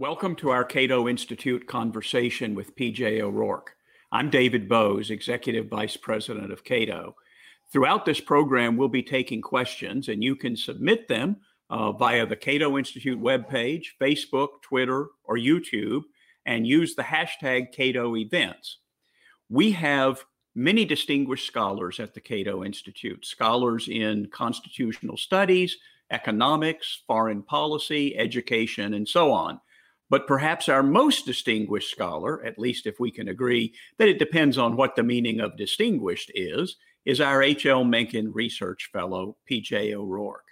Welcome to our Cato Institute conversation with PJ O'Rourke. I'm David Boaz, Executive Vice President of Cato. Throughout this program, we'll be taking questions, and you can submit them uh, via the Cato Institute webpage, Facebook, Twitter, or YouTube, and use the hashtag Cato Events. We have many distinguished scholars at the Cato Institute, scholars in constitutional studies, economics, foreign policy, education, and so on. But perhaps our most distinguished scholar, at least if we can agree that it depends on what the meaning of distinguished is, is our H.L. Mencken Research Fellow, P.J. O'Rourke.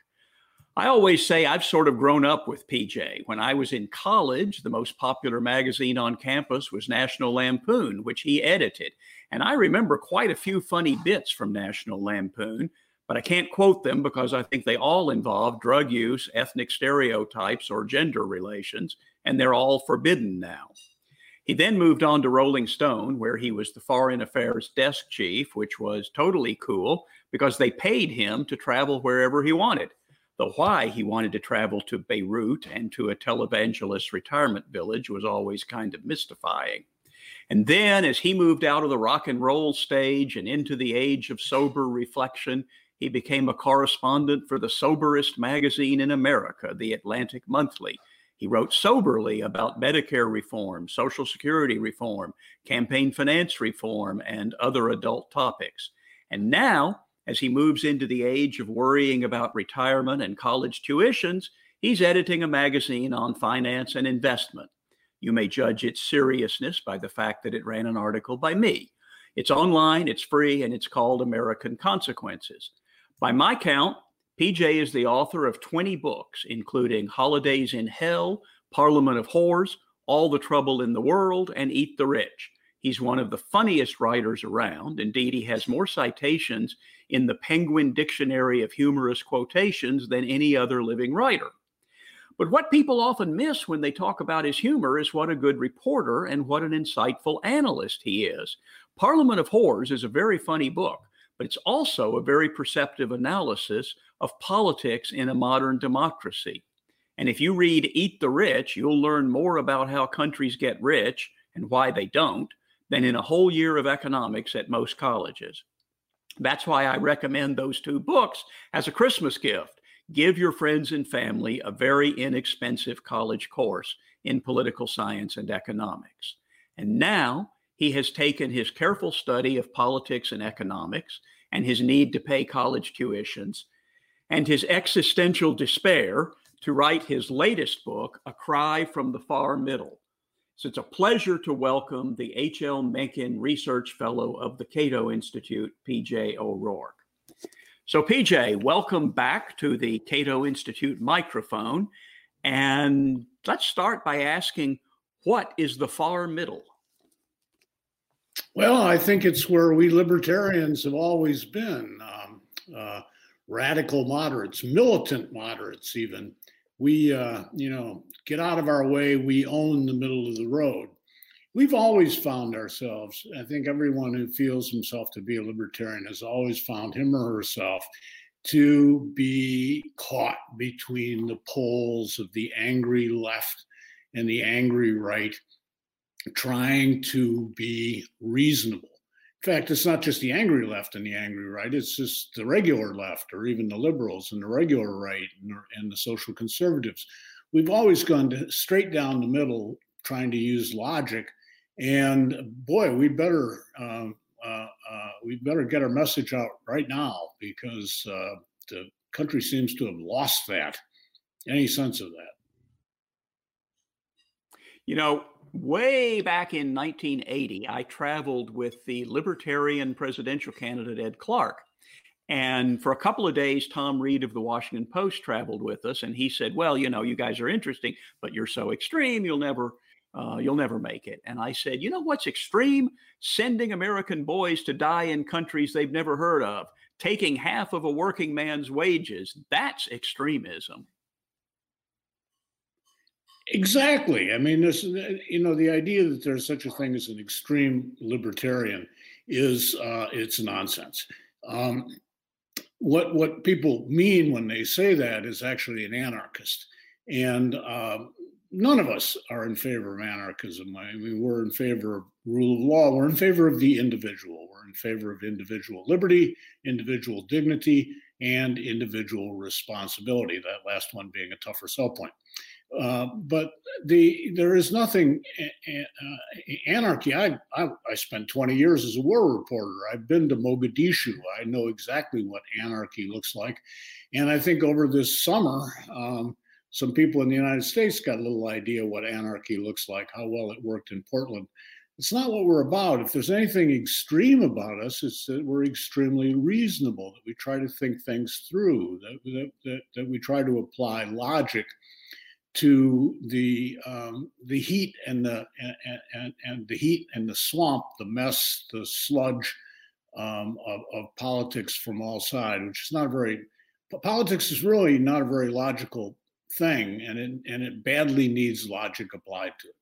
I always say I've sort of grown up with PJ. When I was in college, the most popular magazine on campus was National Lampoon, which he edited. And I remember quite a few funny bits from National Lampoon, but I can't quote them because I think they all involve drug use, ethnic stereotypes, or gender relations and they're all forbidden now. He then moved on to Rolling Stone, where he was the foreign affairs desk chief, which was totally cool because they paid him to travel wherever he wanted. The why he wanted to travel to Beirut and to a televangelist retirement village was always kind of mystifying. And then, as he moved out of the rock and roll stage and into the age of sober reflection, he became a correspondent for the soberest magazine in America, the Atlantic Monthly he wrote soberly about Medicare reform, Social Security reform, campaign finance reform, and other adult topics. And now, as he moves into the age of worrying about retirement and college tuitions, he's editing a magazine on finance and investment. You may judge its seriousness by the fact that it ran an article by me. It's online, it's free, and it's called American Consequences. By my count, PJ is the author of 20 books, including Holidays in Hell, Parliament of Whores, All the Trouble in the World, and Eat the Rich. He's one of the funniest writers around. Indeed, he has more citations in the Penguin Dictionary of Humorous Quotations than any other living writer. But what people often miss when they talk about his humor is what a good reporter and what an insightful analyst he is. Parliament of Whores is a very funny book, but it's also a very perceptive analysis of politics in a modern democracy. And if you read Eat the Rich, you'll learn more about how countries get rich and why they don't than in a whole year of economics at most colleges. That's why I recommend those two books as a Christmas gift. Give your friends and family a very inexpensive college course in political science and economics. And now he has taken his careful study of politics and economics and his need to pay college tuitions and his existential despair to write his latest book, A Cry from the Far Middle. So it's a pleasure to welcome the H.L. Mencken Research Fellow of the Cato Institute, P.J. O'Rourke. So, PJ, welcome back to the Cato Institute microphone. And let's start by asking what is the far middle? Well, I think it's where we libertarians have always been. Um, uh, radical moderates, militant moderates, even. We, uh, you know, get out of our way. We own the middle of the road. We've always found ourselves, I think everyone who feels himself to be a libertarian has always found him or herself to be caught between the poles of the angry left and the angry right, trying to be reasonable fact, it's not just the angry left and the angry right, it's just the regular left or even the liberals and the regular right and, and the social conservatives. We've always gone to, straight down the middle trying to use logic. And boy, we better uh, uh, uh, we better get our message out right now because uh, the country seems to have lost that any sense of that. You know, way back in 1980, I traveled with the Libertarian presidential candidate Ed Clark. And for a couple of days, Tom Reid of the Washington Post traveled with us, and he said, "Well, you know, you guys are interesting, but you're so extreme, you'll never, uh, you'll never make it." And I said, "You know what's extreme? Sending American boys to die in countries they've never heard of, taking half of a working man's wages. That's extremism." Exactly. I mean, this, you know, the idea that there's such a thing as an extreme libertarian is uh, it's nonsense. Um, what what people mean when they say that is actually an anarchist, and uh, none of us are in favor of anarchism. I mean, we're in favor of rule of law. We're in favor of the individual. We're in favor of individual liberty, individual dignity, and individual responsibility. That last one being a tougher sell point. Uh, but the there is nothing uh, anarchy. I, I, I spent 20 years as a war reporter. I've been to Mogadishu. I know exactly what anarchy looks like, and I think over this summer, um, some people in the United States got a little idea what anarchy looks like, how well it worked in Portland. It's not what we're about. If there's anything extreme about us, it's that we're extremely reasonable, that we try to think things through, that, that, that, that we try to apply logic to the um, the heat and the and, and, and, the heat and the swamp, the mess, the sludge um, of, of, politics from all sides, which is not very. Politics is really not a very logical thing, and it and it badly needs logic applied to it.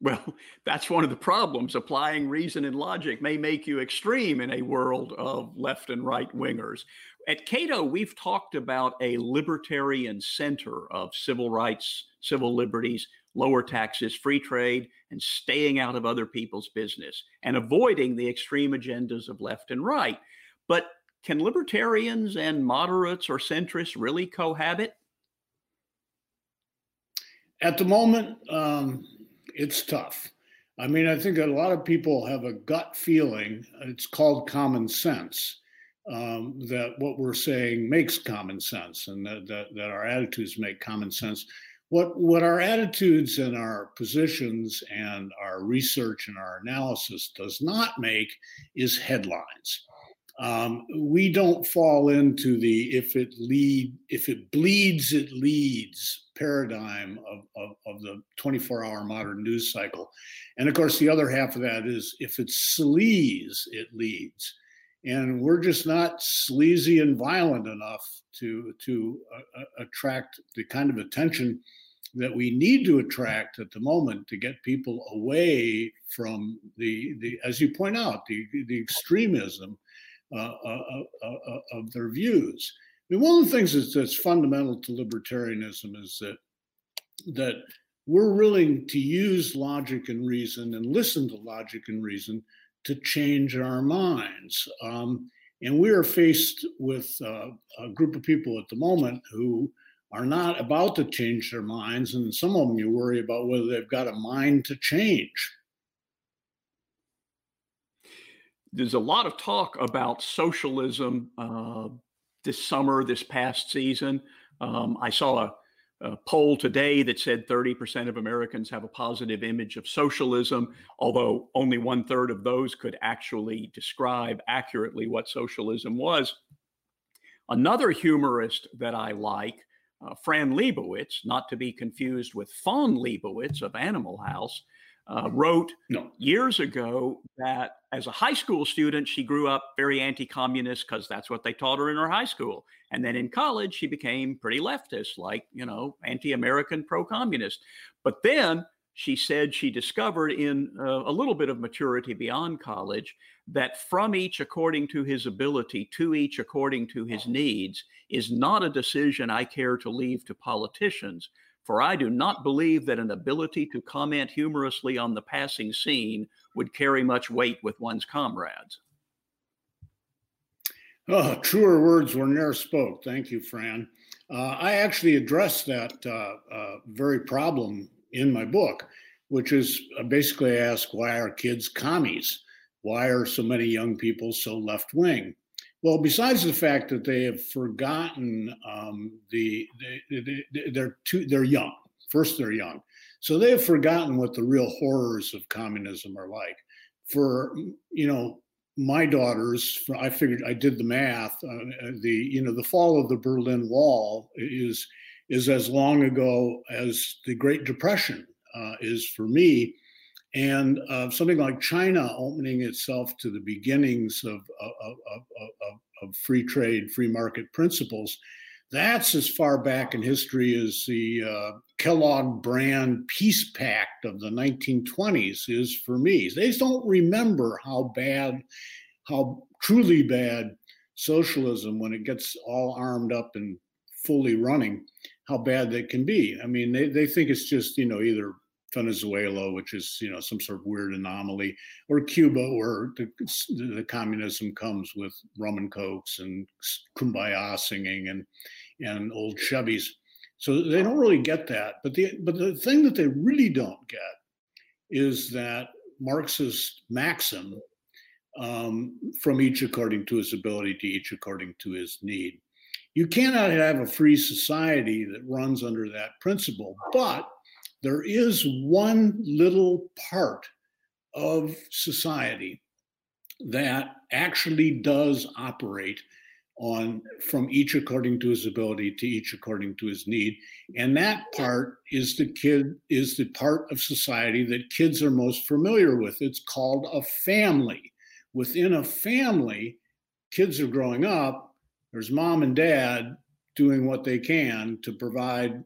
Well, that's one of the problems. Applying reason and logic may make you extreme in a world of left and right wingers. At Cato, we've talked about a libertarian center of civil rights, civil liberties, lower taxes, free trade, and staying out of other people's business and avoiding the extreme agendas of left and right. But can libertarians and moderates or centrists really cohabit? At the moment, um, it's tough. I mean, I think a lot of people have a gut feeling, it's called common sense, um, that what we're saying makes common sense and that, that, that our attitudes make common sense. What, what our attitudes and our positions and our research and our analysis does not make is headlines. Um, we don't fall into the if it lead if it bleeds it leads paradigm of, of, of the 24 hour modern news cycle and of course the other half of that is if it sleaze it leads and we're just not sleazy and violent enough to to uh, uh, attract the kind of attention that we need to attract at the moment to get people away from the the as you point out the the extremism uh, uh, uh, of their views. I mean, one of the things that's, that's fundamental to libertarianism is that that we're willing to use logic and reason and listen to logic and reason to change our minds. Um, and we are faced with uh, a group of people at the moment who are not about to change their minds. And some of them you worry about whether they've got a mind to change. there's a lot of talk about socialism uh, this summer, this past season. Um, I saw a, a, poll today that said 30% of Americans have a positive image of socialism, although only one third of those could actually describe accurately what socialism was. Another humorist that I like, uh, Fran Lebowitz, not to be confused with Fawn Lebowitz of Animal House, uh, wrote no. years ago that as a high school student, she grew up very anti communist because that's what they taught her in her high school. And then in college, she became pretty leftist, like, you know, anti American, pro communist. But then she said she discovered in uh, a little bit of maturity beyond college that from each according to his ability, to each according to his needs, is not a decision I care to leave to politicians for I do not believe that an ability to comment humorously on the passing scene would carry much weight with one's comrades. Oh, truer words were ne'er spoke. Thank you, Fran. Uh, I actually addressed that uh, uh, very problem in my book, which is uh, basically I ask why are kids commies? Why are so many young people so left wing? Well, besides the fact that they have forgotten um, the, they, they, they're too they're young. First, they're young, so they have forgotten what the real horrors of communism are like. For you know, my daughters, I figured I did the math. Uh, the you know the fall of the Berlin Wall is is as long ago as the Great Depression uh, is for me and uh, something like China opening itself to the beginnings of, of, of, of, free trade, free market principles, that's as far back in history as the uh, Kellogg-Briand peace pact of the 1920s is for me. They don't remember how bad, how truly bad socialism, when it gets all armed up and fully running, how bad they can be. I mean, they, they think it's just, you know, either Venezuela, which is, you know, some sort of weird anomaly, or Cuba, where the, the communism comes with rum and cokes and kumbaya singing and, and old Chevys. So they don't really get that. But the, but the thing that they really don't get is that Marxist maxim um, from each according to his ability to each according to his need. You cannot have a free society that runs under that principle, but there is one little part of society that actually does operate on from each according to his ability to each according to his need. And that part is the kid is the part of society that kids are most familiar with. It's called a family. Within a family kids are growing up. There's mom and dad doing what they can to provide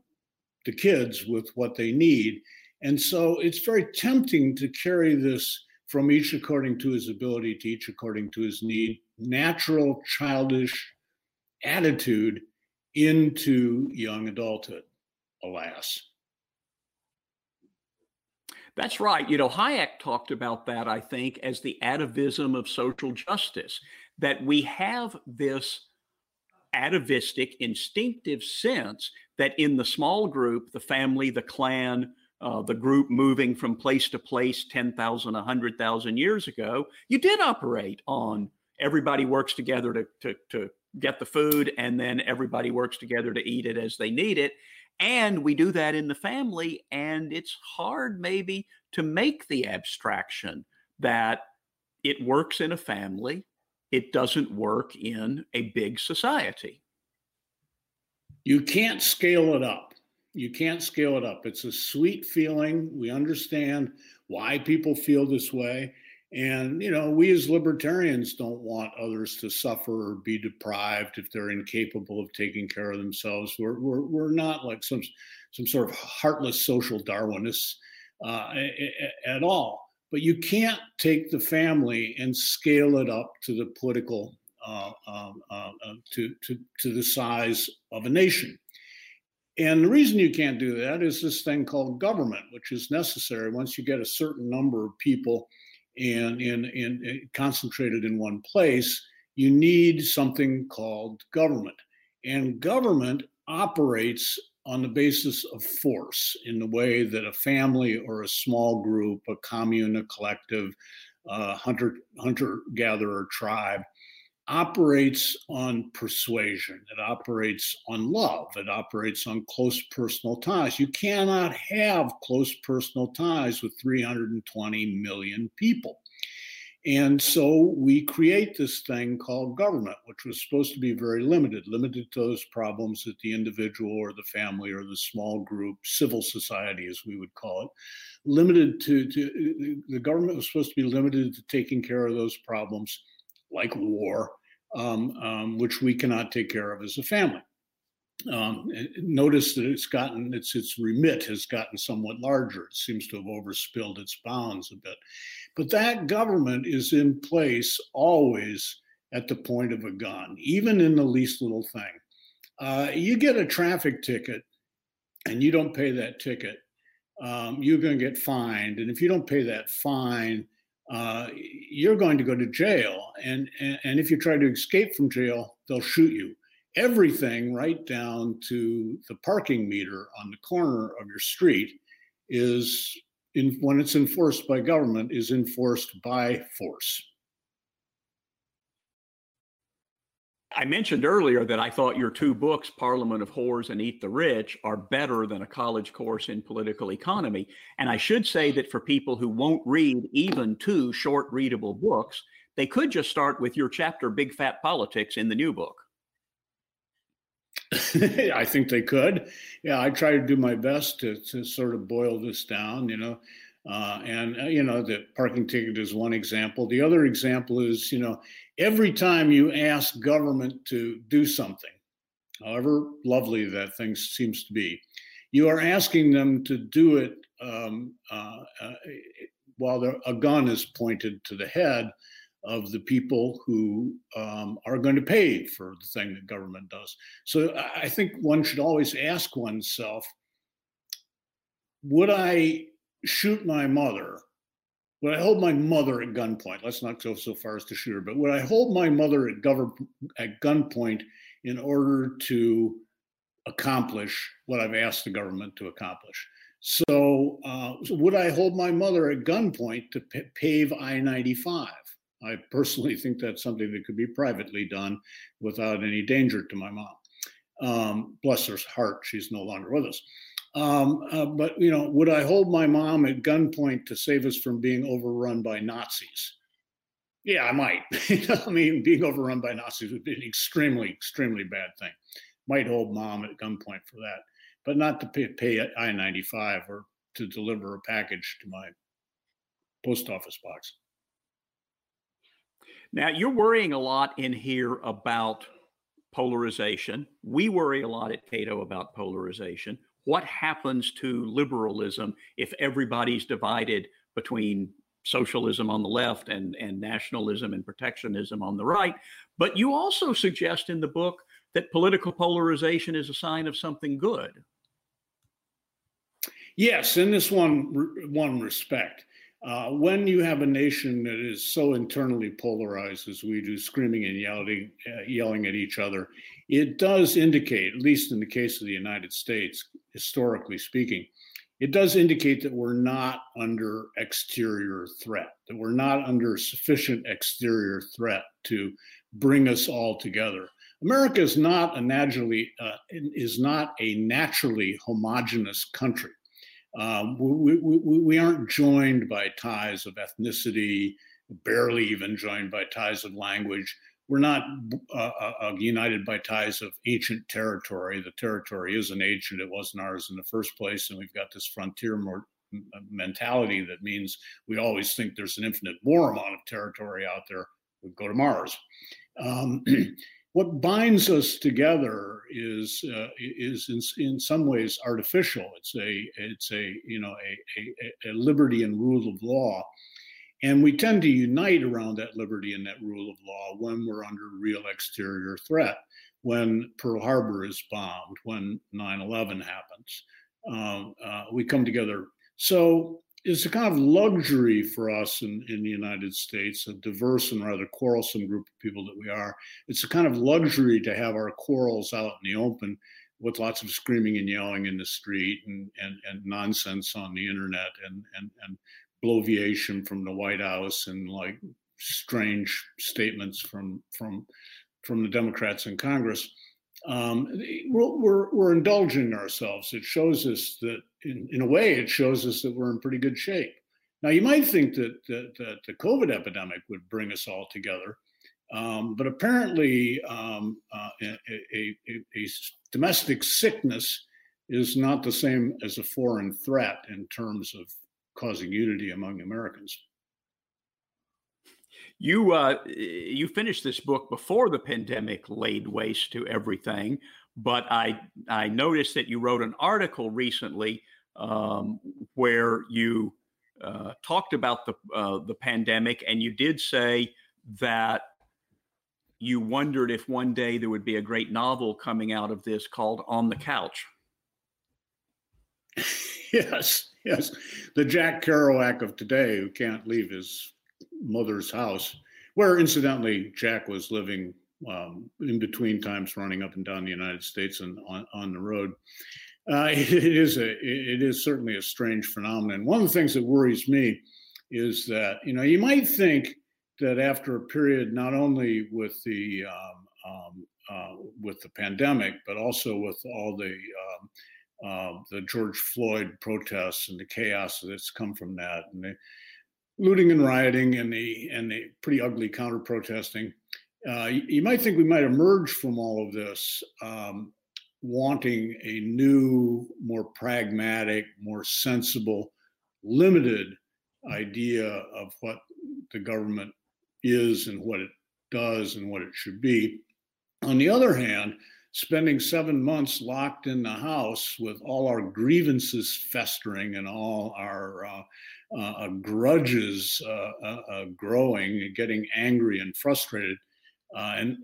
the kids with what they need and so it's very tempting to carry this from each according to his ability to each according to his need natural childish attitude into young adulthood, alas. That's right. You know, Hayek talked about that, I think, as the atavism of social justice, that we have this atavistic, instinctive sense that in the small group, the family, the clan, uh, the group moving from place to place 10,000, 100,000 years ago, you did operate on everybody works together to, to, to get the food and then everybody works together to eat it as they need it. And we do that in the family. And it's hard, maybe, to make the abstraction that it works in a family, it doesn't work in a big society. You can't scale it up. You can't scale it up. It's a sweet feeling. We understand why people feel this way. And, you know, we as libertarians don't want others to suffer or be deprived if they're incapable of taking care of themselves. We're, we're, we're not like some, some sort of heartless social Darwinists uh, at all. But you can't take the family and scale it up to the political, uh, um, uh, uh, to, to, to the size of a nation. And the reason you can't do that is this thing called government, which is necessary once you get a certain number of people and, and, and concentrated in one place, you need something called government. And government operates on the basis of force in the way that a family or a small group, a commune, a collective, uh, hunter hunter gatherer tribe operates on persuasion. It operates on love. It operates on close personal ties. You cannot have close personal ties with 320 million people. And so we create this thing called government, which was supposed to be very limited, limited to those problems that the individual or the family or the small group, civil society, as we would call it, limited to, to the government was supposed to be limited to taking care of those problems like war, um, um, which we cannot take care of as a family. Um, notice that it's gotten its its remit has gotten somewhat larger. It seems to have overspilled its bounds a bit, but that government is in place always at the point of a gun, even in the least little thing. Uh, you get a traffic ticket, and you don't pay that ticket, um, you're going to get fined, and if you don't pay that fine, uh, you're going to go to jail. And, and, and if you try to escape from jail, they'll shoot you. Everything, right down to the parking meter on the corner of your street, is in, when it's enforced by government, is enforced by force. I mentioned earlier that I thought your two books, Parliament of Whores and Eat the Rich, are better than a college course in political economy. And I should say that for people who won't read even two short readable books, they could just start with your chapter, Big Fat Politics, in the new book. I think they could. Yeah, I try to do my best to, to sort of boil this down, you know. Uh, and, uh, you know, the parking ticket is one example. The other example is, you know, every time you ask government to do something, however lovely that thing seems to be, you are asking them to do it um, uh, uh, while the, a gun is pointed to the head of the people who um, are going to pay for the thing that government does. So I think one should always ask oneself would I shoot my mother? Would I hold my mother at gunpoint? Let's not go so far as to shoot her, but would I hold my mother at, at gunpoint in order to accomplish what I've asked the government to accomplish? So, uh, so would I hold my mother at gunpoint to p- pave I 95? I personally think that's something that could be privately done without any danger to my mom. Um, bless her heart, she's no longer with us. Um, uh, but you know, would I hold my mom at gunpoint to save us from being overrun by Nazis? Yeah, I might. I mean, being overrun by Nazis would be an extremely, extremely bad thing. Might hold mom at gunpoint for that, but not to pay, pay I ninety five or to deliver a package to my post office box. Now, you're worrying a lot in here about polarization. We worry a lot at Cato about polarization. What happens to liberalism if everybody's divided between socialism on the left and, and nationalism and protectionism on the right? But you also suggest in the book that political polarization is a sign of something good. Yes, in this one one respect. Uh, when you have a nation that is so internally polarized as we do, screaming and yelling, uh, yelling at each other, it does indicate, at least in the case of the United States, historically speaking, it does indicate that we're not under exterior threat, that we're not under sufficient exterior threat to bring us all together. America is not a naturally uh, is not a naturally homogenous country. Um, we, we, we, aren't joined by ties of ethnicity, barely even joined by ties of language. We're not uh, uh, uh, united by ties of ancient territory. The territory isn't ancient, it wasn't ours in the first place. And we've got this frontier more, mentality that means we always think there's an infinite more amount of territory out there. We go to Mars. Um, what binds us together is uh, is in, in some ways artificial. It's a it's a you know a, a, a, liberty and rule of law, and we tend to unite around that liberty and that rule of law when we're under real exterior threat. When Pearl Harbor is bombed, when 9/11 happens, um, uh, we come together. So it's a kind of luxury for us in, in the United States, a diverse and rather quarrelsome group of people that we are. It's a kind of luxury to have our quarrels out in the open with lots of screaming and yelling in the street and, and, and nonsense on the internet and, and, and bloviation from the White House and like strange statements from, from, from the Democrats in Congress um, we're, we're, indulging ourselves. It shows us that, in, in a way, it shows us that we're in pretty good shape. Now, you might think that, that, that the COVID epidemic would bring us all together, um, but apparently, um, uh, a, a, a, domestic sickness is not the same as a foreign threat in terms of causing unity among Americans. You uh, you finished this book before the pandemic laid waste to everything, but I I noticed that you wrote an article recently um, where you uh, talked about the uh, the pandemic, and you did say that you wondered if one day there would be a great novel coming out of this called On the Couch. yes, yes, the Jack Kerouac of today who can't leave his mother's house, where incidentally Jack was living um, in between times, running up and down the United States and on, on the road. Uh, it is a it is certainly a strange phenomenon. One of the things that worries me is that you know you might think that after a period not only with the um, um, uh, with the pandemic, but also with all the um, uh, the George Floyd protests and the chaos that's come from that, and the looting and rioting and the and the pretty ugly counter protesting. Uh, you, you, might think we might emerge from all of this um, wanting a new, more pragmatic, more sensible, limited idea of what the government is and what it does and what it should be. On the other hand, spending seven months locked in the house with all our grievances festering and all our uh, uh, grudges uh, uh, uh, growing, getting angry and frustrated. Uh, and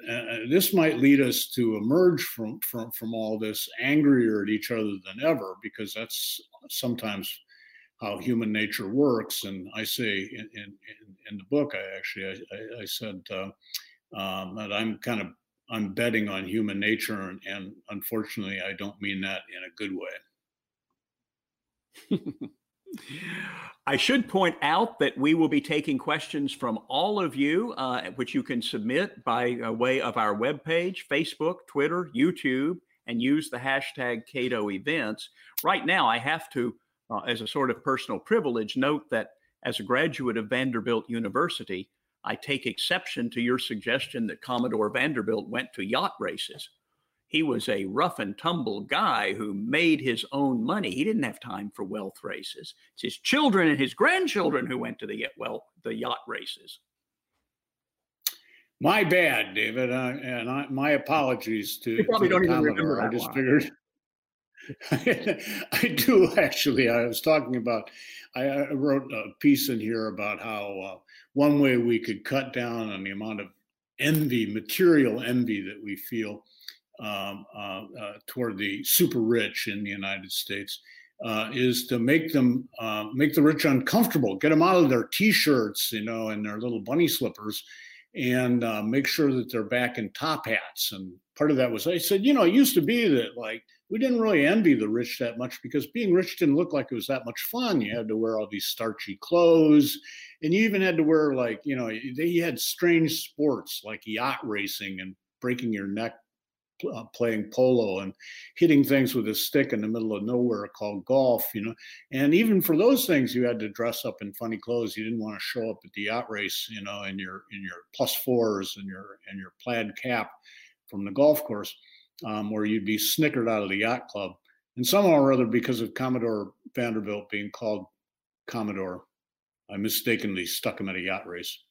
this might lead us to emerge from, from, from all this angrier at each other than ever, because that's sometimes how human nature works. And I say in, in, in the book, I actually I, I said um, that I'm kind of I'm betting on human nature, and, and unfortunately, I don't mean that in a good way. I should point out that we will be taking questions from all of you, uh, which you can submit by uh, way of our webpage, Facebook, Twitter, YouTube, and use the hashtag Cato Events. Right now, I have to, uh, as a sort of personal privilege, note that as a graduate of Vanderbilt University, I take exception to your suggestion that Commodore Vanderbilt went to yacht races. He was a rough and tumble guy who made his own money. He didn't have time for wealth races. It's his children and his grandchildren who went to the well the yacht races. My bad, David, uh, and I, my apologies to. You probably to don't even remember I just figured. I do actually. I was talking about. I wrote a piece in here about how uh, one way we could cut down on the amount of envy, material envy that we feel um, uh, uh, toward the super rich in the United States. Uh, is to make them uh, make the rich uncomfortable, get them out of their t-shirts, you know, and their little bunny slippers, and uh, make sure that they're back in top hats. And part of that was I said, you know, it used to be that like we didn't really envy the rich that much because being rich didn't look like it was that much fun. You had to wear all these starchy clothes, and you even had to wear like you know they had strange sports like yacht racing and breaking your neck uh, playing polo and hitting things with a stick in the middle of nowhere called golf. You know, and even for those things you had to dress up in funny clothes. You didn't want to show up at the yacht race, you know, in your in your plus fours and your and your plaid cap from the golf course um, where you'd be snickered out of the yacht club. And somehow or other, because of Commodore Vanderbilt being called Commodore, I mistakenly stuck him at a yacht race.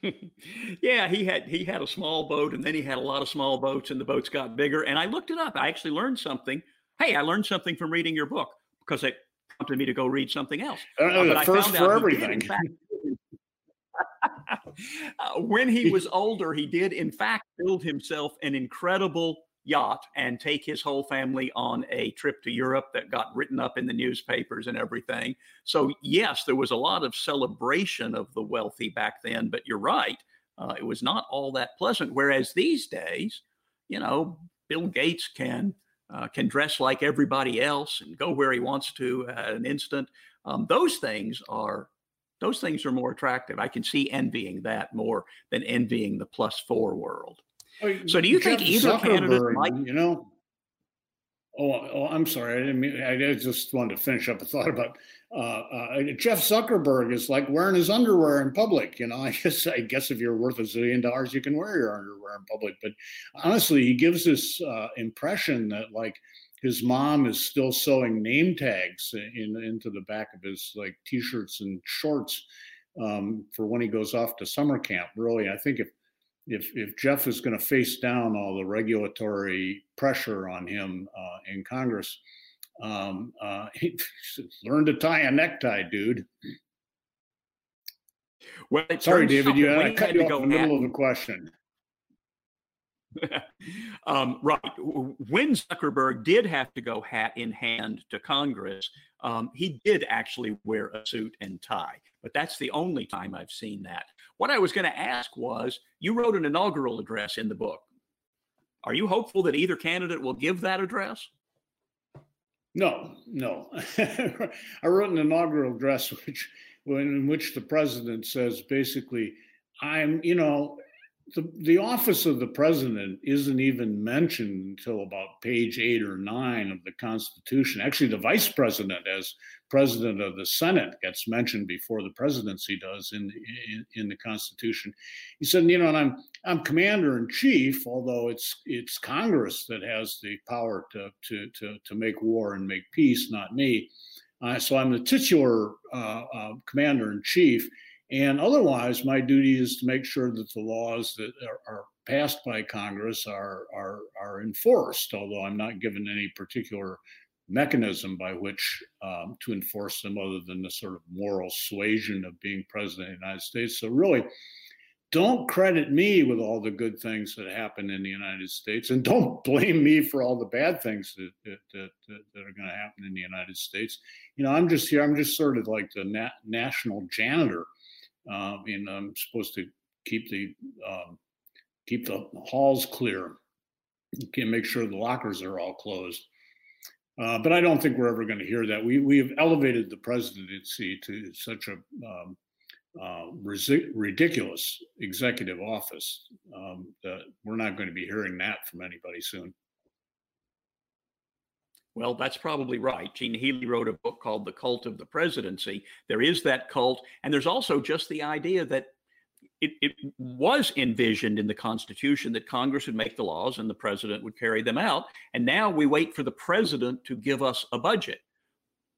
yeah, he had he had a small boat, and then he had a lot of small boats, and the boats got bigger. And I looked it up. I actually learned something. Hey, I learned something from reading your book because it prompted me to go read something else. Uh, uh, first for everything. Did, fact, uh, when he was older, he did, in fact, build himself an incredible yacht and take his whole family on a trip to Europe that got written up in the newspapers and everything. So, yes, there was a lot of celebration of the wealthy back then, but you're right. Uh, it was not all that pleasant. Whereas these days, you know, Bill Gates can uh, can dress like everybody else and go where he wants to at an instant. Um, those things are those things are more attractive. I can see envying that more than envying the plus four world. So, do you think either candidate might? You know, oh, oh, I'm sorry. I didn't mean. I just wanted to finish up a thought about uh, uh, Jeff Zuckerberg is like wearing his underwear in public. You know, I guess I guess if you're worth a zillion dollars, you can wear your underwear in public. But honestly, he gives this uh, impression that like his mom is still sewing name tags in, into the back of his like t-shirts and shorts um, for when he goes off to summer camp. Really, I think if if if Jeff is going to face down all the regulatory pressure on him uh, in Congress, um, uh, he learn to tie a necktie, dude. Well, sorry, David, you I cut you off in the middle of a question. um, right. When Zuckerberg did have to go hat in hand to Congress, um, he did actually wear a suit and tie, but that's the only time I've seen that. What I was going to ask was you wrote an inaugural address in the book. Are you hopeful that either candidate will give that address? No, no. I wrote an inaugural address which in which the president says basically, I'm, you know, the, the office of the president isn't even mentioned until about page eight or nine of the Constitution. Actually, the vice president, as president of the Senate, gets mentioned before the presidency does in in, in the Constitution. He said, you know, and I'm I'm commander in chief, although it's it's Congress that has the power to to to to make war and make peace, not me. Uh, so I'm the titular uh, uh, commander in chief and otherwise, my duty is to make sure that the laws that are, are passed by Congress are are are enforced. Although I'm not given any particular mechanism by which um, to enforce them other than the sort of moral suasion of being president of the United States. So really, don't credit me with all the good things that happen in the United States, and don't blame me for all the bad things that that, that, that are going to happen in the United States. You know, I'm just here. I'm just sort of like the nat- national janitor. Uh, and I'm supposed to keep the um, keep the halls clear. You can make sure the lockers are all closed. Uh, but I don't think we're ever going to hear that. We we have elevated the presidency to such a um, uh, ridiculous executive office um, that we're not going to be hearing that from anybody soon. Well, that's probably right. Gene Healy wrote a book called The Cult of the Presidency. There is that cult, and there's also just the idea that it, it, was envisioned in the Constitution that Congress would make the laws and the president would carry them out. And now we wait for the president to give us a budget.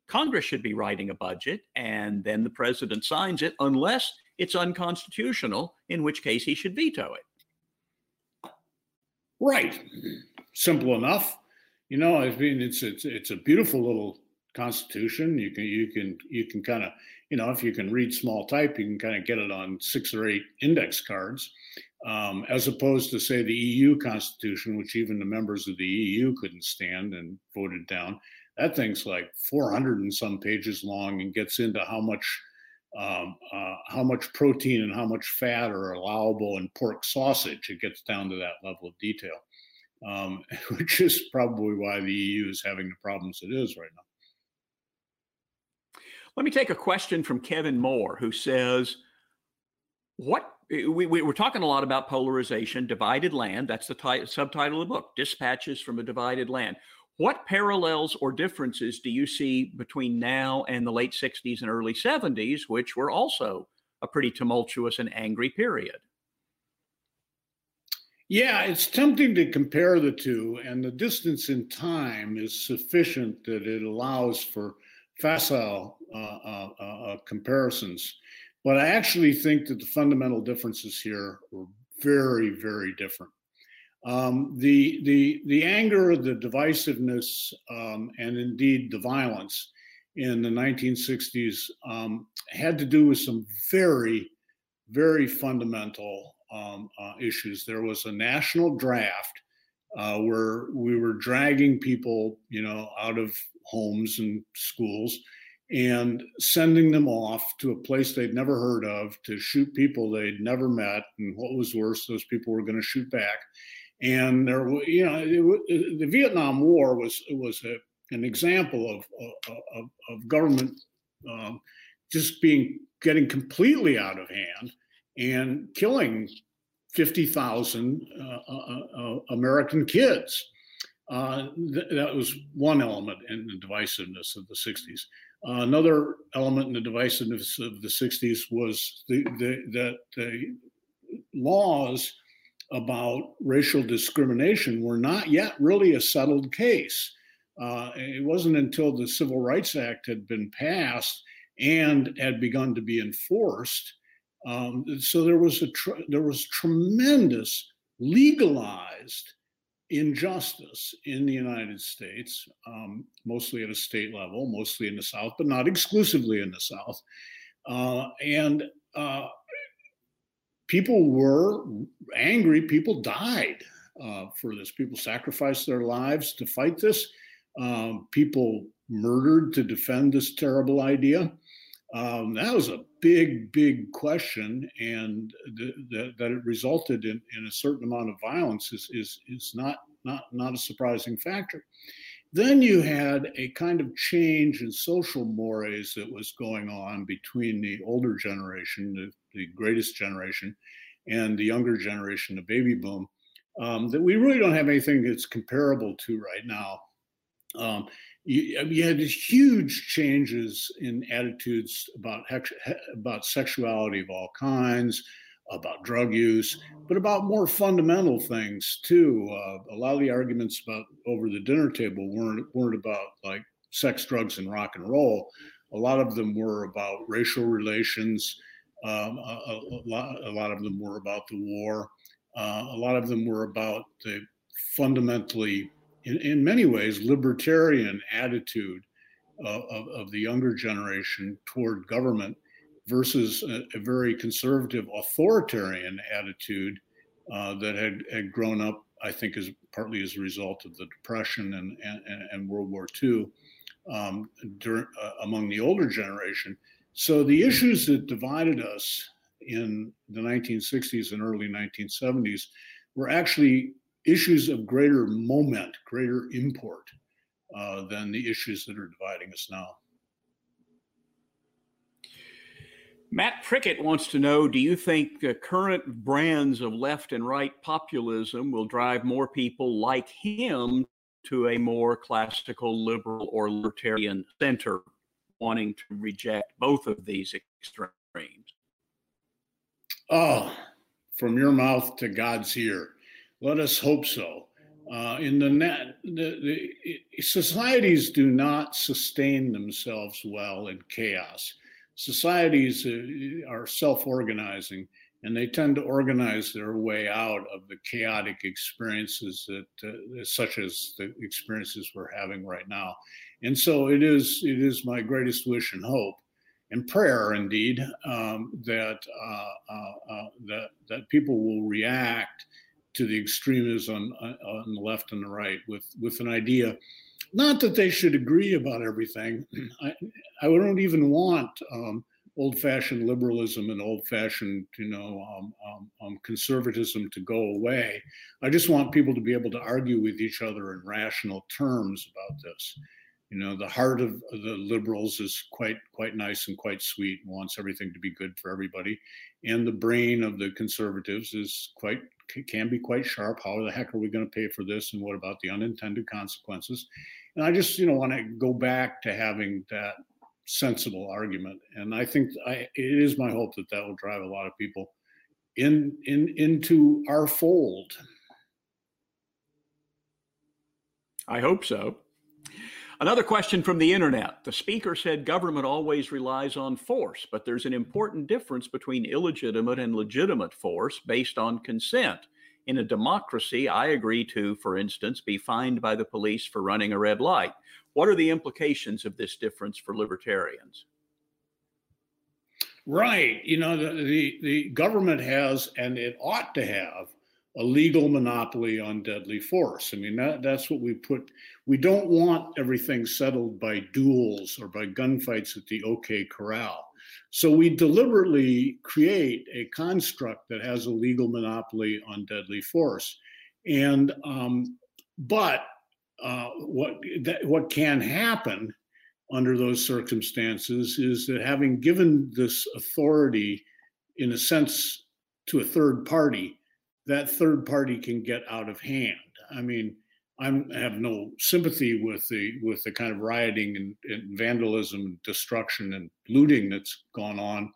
Congress should be writing a budget, and then the president signs it unless it's unconstitutional, in which case he should veto it. Right. Simple enough. You know, I mean, it's it's it's a beautiful little constitution. You can you can you can kind of you know if you can read small type, you can kind of get it on six or eight index cards, um, as opposed to say the EU constitution, which even the members of the EU couldn't stand and voted down that thing's like 400 and some pages long and gets into how much um, uh, how much protein and how much fat are allowable in pork sausage. It gets down to that level of detail, um, which is probably why the EU is having the problems it is right now. Let me take a question from Kevin Moore, who says, "What we, we, are talking a lot about polarization, divided land. That's the t- subtitle of the book, Dispatches from a Divided Land. What parallels or differences do you see between now and the late 60s and early 70s, which were also a pretty tumultuous and angry period? Yeah, it's tempting to compare the two, and the distance in time is sufficient that it allows for facile uh, uh, uh, uh comparisons. But I actually think that the fundamental differences here were very, very different. Um, the the the anger, the divisiveness, um, and indeed the violence in the 1960s um, had to do with some very, very fundamental um, uh, issues. There was a national draft uh, where we were dragging people, you know, out of homes and schools and sending them off to a place they'd never heard of to shoot people they'd never met. And what was worse, those people were going to shoot back and there, you know, it, the Vietnam War was was a, an example of of, of government um, just being getting completely out of hand and killing fifty thousand uh, uh, uh, American kids. Uh, th- that was one element in the divisiveness of the 60s. Uh, another element in the divisiveness of the 60s was the, the, that the laws about racial discrimination were not yet really a settled case. Uh, it wasn't until the Civil Rights Act had been passed and had begun to be enforced. Um, so there was a tr- there was tremendous legalized injustice in the United States, um, mostly at a state level, mostly in the South, but not exclusively in the South. Uh, and uh, people were angry. People died uh, for this. People sacrificed their lives to fight this. Um, people murdered to defend this terrible idea. Um, that was a big, big question, and th- th- that it resulted in, in a certain amount of violence is, is, is not, not, not a surprising factor. Then you had a kind of change in social mores that was going on between the older generation, the, the greatest generation, and the younger generation, the baby boom, um, that we really don't have anything that's comparable to right now. Um, you, you, had these huge changes in attitudes about hex, about sexuality of all kinds, about drug use, but about more fundamental things too. Uh, a lot of the arguments about over the dinner table weren't weren't about like sex, drugs, and rock and roll. A lot of them were about racial relations. Um, a, a, lot, a, lot, of them were about the war. Uh, a lot of them were about the fundamentally, in, in many ways, libertarian attitude of, of, of the younger generation toward government versus a, a very conservative authoritarian attitude uh, that had, had grown up, I think, as partly as a result of the Depression and, and, and World War II um, during, uh, among the older generation. So the issues that divided us in the 1960s and early 1970s were actually issues of greater moment, greater import uh, than the issues that are dividing us now. Matt Prickett wants to know Do you think the current brands of left and right populism will drive more people like him to a more classical liberal or libertarian center, wanting to reject both of these extremes? Oh, from your mouth to God's ear. Let us hope so. Uh, in the, net, the, the societies do not sustain themselves well in chaos societies uh, are self-organizing and they tend to organize their way out of the chaotic experiences that uh, such as the experiences we're having right now and so it is it is my greatest wish and hope and prayer indeed um, that uh, uh, uh that that people will react to the extremists on, on the left and the right with with an idea not that they should agree about everything. I, I don't even want um, old-fashioned liberalism and old-fashioned, you know, um, um, um, conservatism to go away. I just want people to be able to argue with each other in rational terms about this. You know, the heart of the liberals is quite quite nice and quite sweet and wants everything to be good for everybody, and the brain of the conservatives is quite can be quite sharp. How the heck are we going to pay for this, and what about the unintended consequences? And I just, you know, want to go back to having that sensible argument. And I think I, it is my hope that that will drive a lot of people in in into our fold. I hope so. Another question from the internet. The speaker said government always relies on force, but there's an important difference between illegitimate and legitimate force based on consent. In a democracy, I agree to, for instance, be fined by the police for running a red light. What are the implications of this difference for libertarians? Right. You know, the, the, the government has, and it ought to have, a legal monopoly on deadly force. I mean, that, that's what we put. We don't want everything settled by duels or by gunfights at the OK Corral. So we deliberately create a construct that has a legal monopoly on deadly force. And um, but uh, what that, what can happen under those circumstances is that having given this authority, in a sense, to a third party, that third party can get out of hand. I mean, I'm, I have no sympathy with the with the kind of rioting and, and vandalism, destruction, and looting that's gone on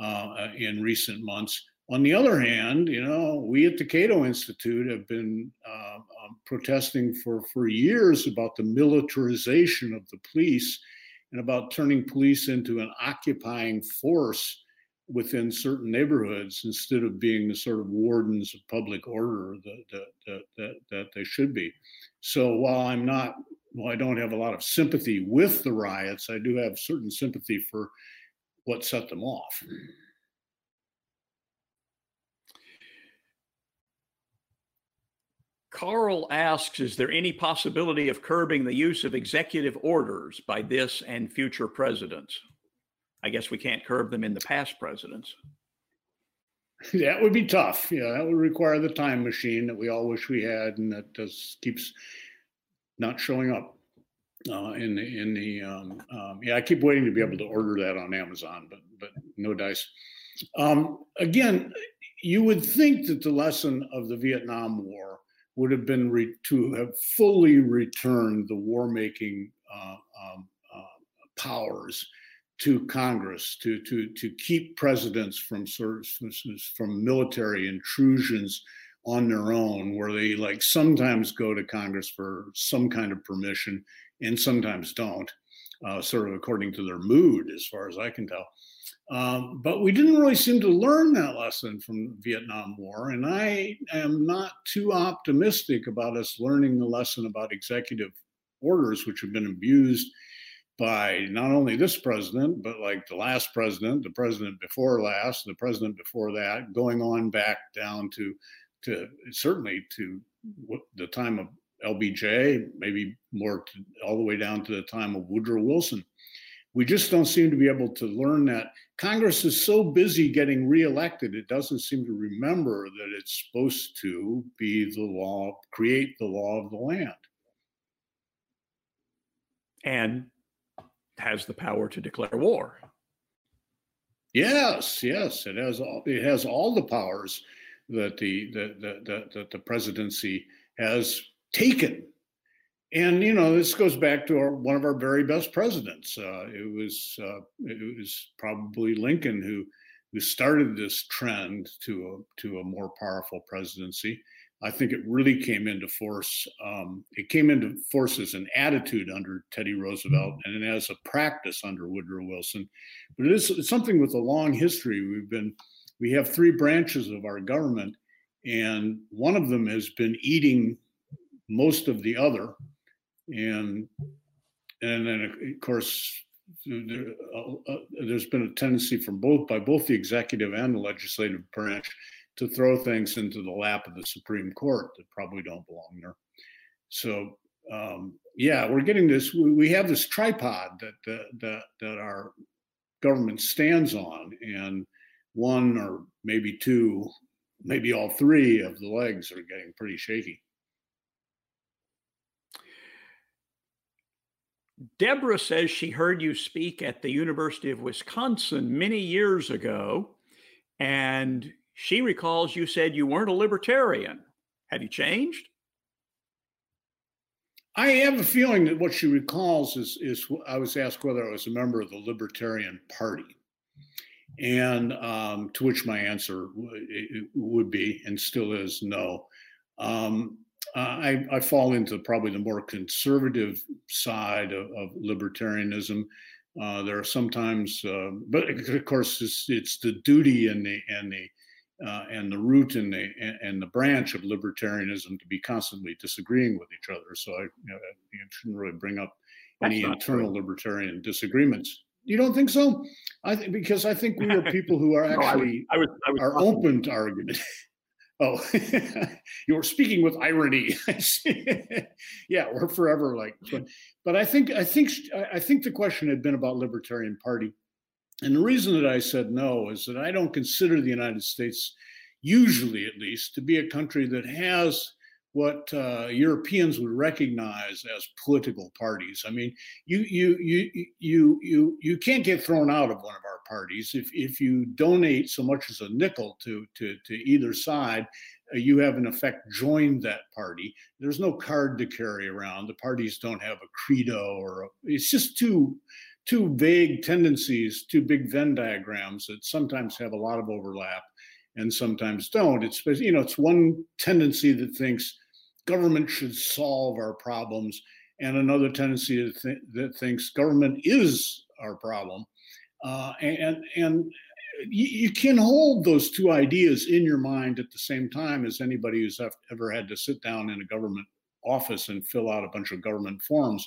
uh, in recent months. On the other hand, you know, we at the Cato Institute have been uh, um, protesting for for years about the militarization of the police and about turning police into an occupying force within certain neighborhoods instead of being the sort of wardens of public order that, that, that, that, they should be. So while I'm not, well, I don't have a lot of sympathy with the riots, I do have certain sympathy for what set them off. Carl asks Is there any possibility of curbing the use of executive orders by this and future presidents? I guess we can't curb them in the past presidents. That would be tough. Yeah, that would require the time machine that we all wish we had, and that just keeps not showing up uh, in the in the. Um, um, yeah, I keep waiting to be able to order that on Amazon, but but no dice. Um, again, you would think that the lesson of the Vietnam War would have been re- to have fully returned the war making uh, um, uh, powers to Congress to to to keep presidents from sort from military intrusions on their own, where they like sometimes go to Congress for some kind of permission and sometimes don't, uh, sort of according to their mood, as far as I can tell. Um, but we didn't really seem to learn that lesson from Vietnam War. And I am not too optimistic about us learning the lesson about executive orders, which have been abused by not only this president, but like the last president, the president before last, the president before that, going on back down to, to certainly to the time of LBJ, maybe more to, all the way down to the time of Woodrow Wilson. We just don't seem to be able to learn that. Congress is so busy getting reelected, it doesn't seem to remember that it's supposed to be the law, create the law of the land. And has the power to declare war. Yes, yes, it has all it has all the powers that the that the, the, the presidency has taken. And you know, this goes back to our, one of our very best presidents. Uh, it was uh, it was probably Lincoln who who started this trend to a to a more powerful presidency. I think it really came into force. Um, it came into force as an attitude under Teddy Roosevelt mm-hmm. and as a practice under Woodrow Wilson. But it is something with a long history. We've been we have three branches of our government, and one of them has been eating most of the other, and and then of course there, uh, uh, there's been a tendency from both by both the executive and the legislative branch to throw things into the lap of the Supreme Court that probably don't belong there. So um, yeah, we're getting this. We have this tripod that that that, that our government stands on, and one or maybe two, maybe all three of the legs are getting pretty shaky. Deborah says she heard you speak at the University of Wisconsin many years ago, and she recalls you said you weren't a libertarian. Have you changed? I have a feeling that what she recalls is is I was asked whether I was a member of the Libertarian Party, and um, to which my answer w- would be and still is no. Um, I, I, fall into probably the more conservative side of, of libertarianism. Uh, there are sometimes, uh, but of course, it's, it's, the duty and the and the uh, and the root and the and the branch of libertarianism to be constantly disagreeing with each other. So I, you know, shouldn't really bring up any internal true. libertarian disagreements. You don't think so? I think because I think we are people who are actually I was, I was, I was are open to argument. oh, you were speaking with irony. yeah, we're forever like. But, but I think I think I think the question had been about Libertarian Party and the reason that I said no is that I don't consider the United States, usually at least, to be a country that has what uh, Europeans would recognize as political parties. I mean, you you you you you you can't get thrown out of one of our parties if if you donate so much as a nickel to to to either side. Uh, you have in effect joined that party. There's no card to carry around. The parties don't have a credo or a, it's just too two vague tendencies, two big Venn diagrams that sometimes have a lot of overlap and sometimes don't. It's you know, it's one tendency that thinks government should solve our problems, and another tendency that, th- that thinks government is our problem. Uh, and and you, you, can hold those two ideas in your mind at the same time as anybody who's ever had to sit down in a government office and fill out a bunch of government forms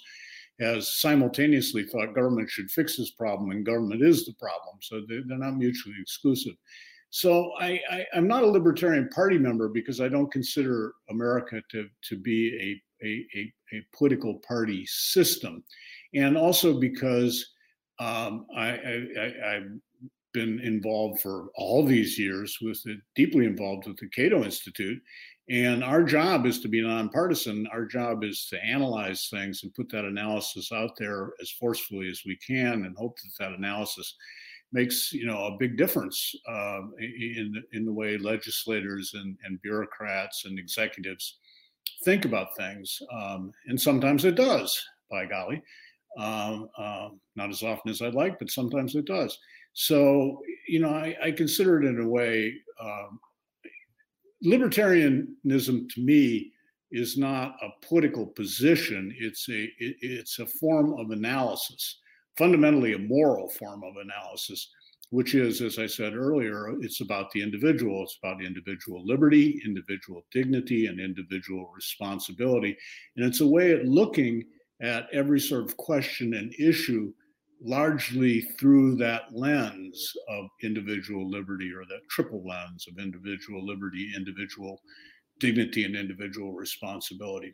has simultaneously thought government should fix this problem and government is the problem. So they're, not mutually exclusive. So I, am not a Libertarian Party member because I don't consider America to, to be a, a, a, a political party system. And also because um, I, I, have been involved for all these years with it, deeply involved with the Cato Institute and our job is to be nonpartisan. Our job is to analyze things and put that analysis out there as forcefully as we can, and hope that that analysis makes you know a big difference uh, in in the way legislators and, and bureaucrats and executives think about things. Um, and sometimes it does, by golly. Um, uh, not as often as I'd like, but sometimes it does. So, you know, I, I consider it in a way um, libertarianism to me is not a political position it's a it, it's a form of analysis fundamentally a moral form of analysis which is, as I said earlier, it's about the individual. It's about individual liberty, individual dignity, and individual responsibility. And it's a way of looking at every sort of question and issue largely through that lens of individual liberty or that triple lens of individual liberty, individual dignity, and individual responsibility.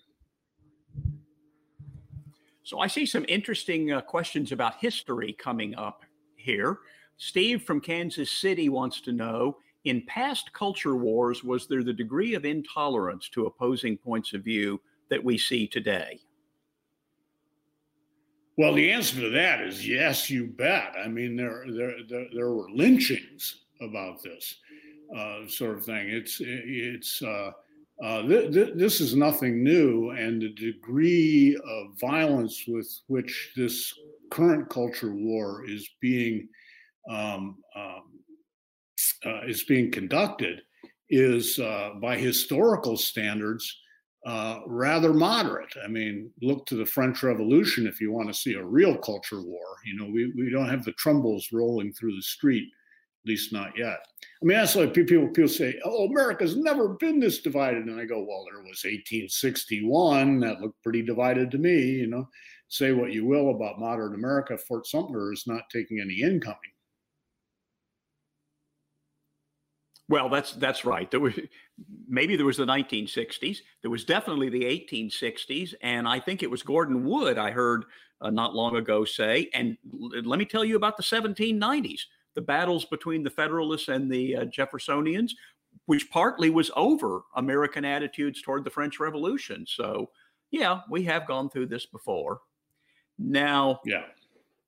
So I see some interesting uh, questions about history coming up here. Steve from Kansas City wants to know in past culture wars, was there the degree of intolerance to opposing points of view that we see today? Well, the answer to that is yes, you bet. I mean, there there there, there were lynchings about this uh, sort of thing. It's it's uh, uh, th- th- this is nothing new, and the degree of violence with which this current culture war is being um, um, uh, is being conducted is, uh, by historical standards, uh, rather moderate. I mean, look to the French Revolution if you want to see a real culture war. You know, we, we don't have the tumbrels rolling through the street, at least not yet. I mean, that's like people people say, "Oh, America's never been this divided," and I go, "Well, there was 1861. That looked pretty divided to me." You know, say what you will about modern America, Fort Sumter is not taking any incoming. Well, that's that's right. There was maybe there was the 1960s. There was definitely the 1860s, and I think it was Gordon Wood I heard uh, not long ago say. And l- let me tell you about the 1790s, the battles between the Federalists and the uh, Jeffersonians, which partly was over American attitudes toward the French Revolution. So, yeah, we have gone through this before. Now, yeah,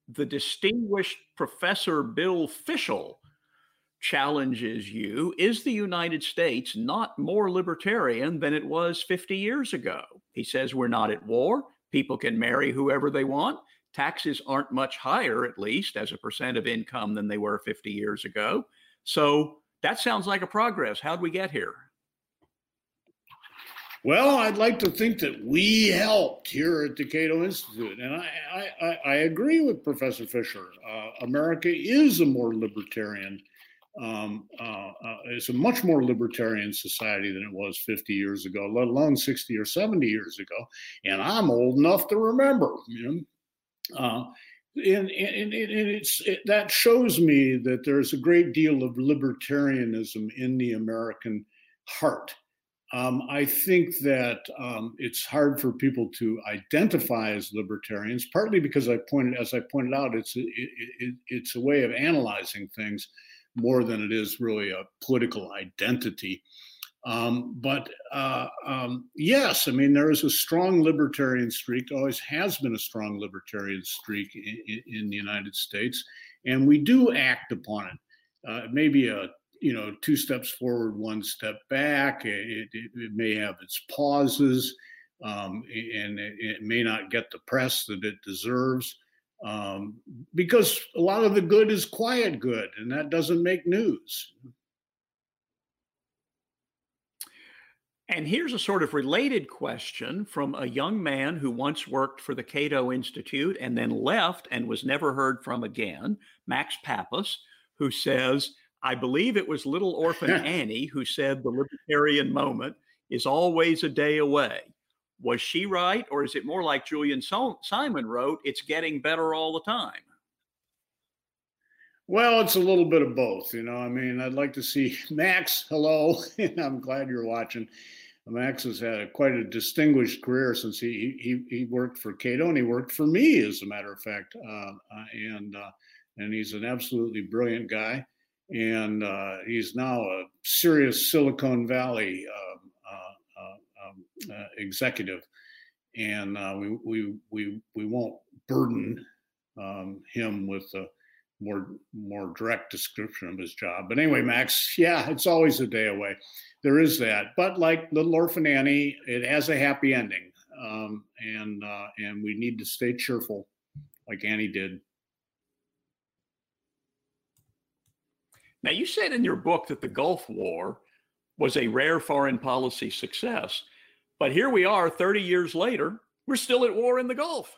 the distinguished Professor Bill Fischel challenges you is the United States not more libertarian than it was 50 years ago? He says we're not at war. People can marry whoever they want. Taxes aren't much higher, at least as a percent of income, than they were 50 years ago. So that sounds like a progress. How'd we get here? Well, I'd like to think that we helped here at the Cato Institute. And I, I, I agree with Professor Fisher. Uh, America is a more libertarian um, uh, uh, it's a much more libertarian society than it was 50 years ago, let alone 60 or 70 years ago. And I'm old enough to remember, you know. Uh, and, and, and it's it, that shows me that there's a great deal of libertarianism in the American heart. Um, I think that um, it's hard for people to identify as libertarians, partly because I pointed, as I pointed out, it's a, it, it, it's a way of analyzing things more than it is really a political identity. Um, but uh, um, yes, I mean, there is a strong libertarian streak, always has been a strong libertarian streak in, in the United States, and we do act upon it. Uh, maybe a you know two steps forward, one step back. It, it, it may have its pauses, um, and it, it, may not get the press that it deserves um, because a lot of the good is quiet good, and that doesn't make news. And here's a sort of related question from a young man who once worked for the Cato Institute and then left and was never heard from again, Max Pappas, who says, I believe it was little orphan Annie who said the libertarian moment is always a day away. Was she right, or is it more like Julian Simon wrote, it's getting better all the time? Well, it's a little bit of both. You know, I mean, I'd like to see Max. Hello, I'm glad you're watching. Max has had a, quite a distinguished career since he, he he worked for Cato and he worked for me, as a matter of fact. Uh, uh and uh, and he's an absolutely brilliant guy, and uh, he's now a serious Silicon Valley um, uh, executive, and uh, we we we we won't burden um, him with a more more direct description of his job. But anyway, Max, yeah, it's always a day away. There is that, but like Little Orphan Annie, it has a happy ending, um, and uh, and we need to stay cheerful, like Annie did. Now, you said in your book that the Gulf War was a rare foreign policy success. But here we are 30 years later, we're still at war in the Gulf.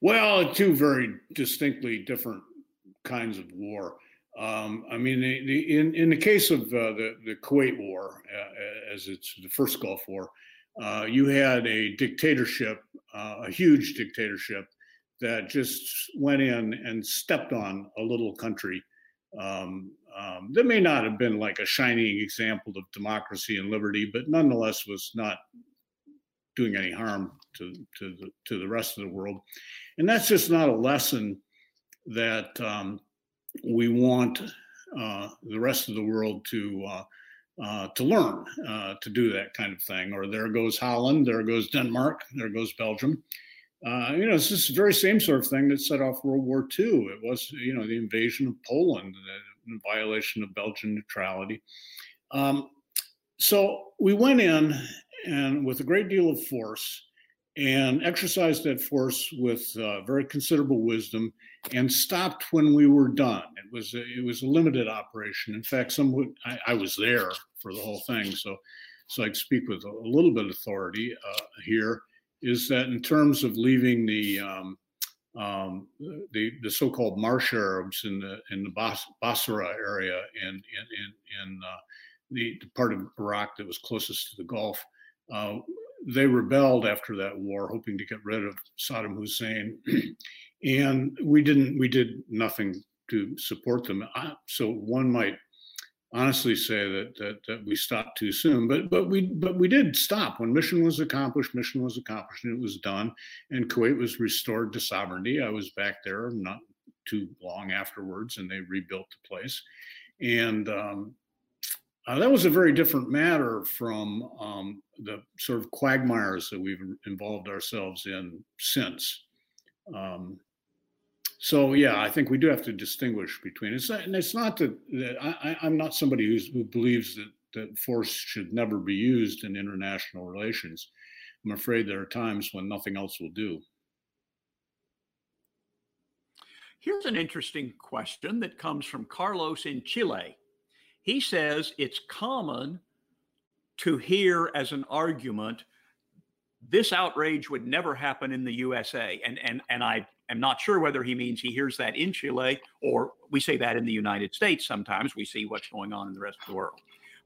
Well, two very distinctly different kinds of war. Um, I mean, the, the, in in the case of uh, the the Kuwait War, uh, as it's the first Gulf War, uh, you had a dictatorship, uh, a huge dictatorship, that just went in and stepped on a little country um, um, that may not have been like a shining example of democracy and liberty, but nonetheless was not doing any harm to to the to the rest of the world, and that's just not a lesson that um, we want uh, the rest of the world to uh, uh, to learn uh, to do that kind of thing. Or there goes Holland, there goes Denmark, there goes Belgium. Uh, you know, it's this very same sort of thing that set off World War II. It was, you know, the invasion of Poland, the violation of Belgian neutrality. Um, so we went in and with a great deal of force and exercised that force with uh, very considerable wisdom and stopped when we were done. It was a, it was a limited operation. In fact, some I, I was there for the whole thing, so so I speak with a little bit of authority uh, here. Is that in terms of leaving the um, um, the the so-called Marsh Arabs in the in the Bas- Basra area in in in, in uh, the, the part of Iraq that was closest to the Gulf. Uh, they rebelled after that war, hoping to get rid of Saddam Hussein, and we didn't. We did nothing to support them. So one might honestly say that, that that we stopped too soon, but but we but we did stop when mission was accomplished. Mission was accomplished, and it was done, and Kuwait was restored to sovereignty. I was back there not too long afterwards, and they rebuilt the place, and um, uh, that was a very different matter from um, the sort of quagmires that we've involved ourselves in since. Um, so yeah, I think we do have to distinguish between it's not, and it's not that, that I, am not somebody who's, who believes that that force should never be used in international relations. I'm afraid there are times when nothing else will do. Here's an interesting question that comes from Carlos in Chile. He says it's common to hear as an argument this outrage would never happen in the USA. And and and I am not sure whether he means he hears that in Chile or we say that in the United States sometimes. We see what's going on in the rest of the world.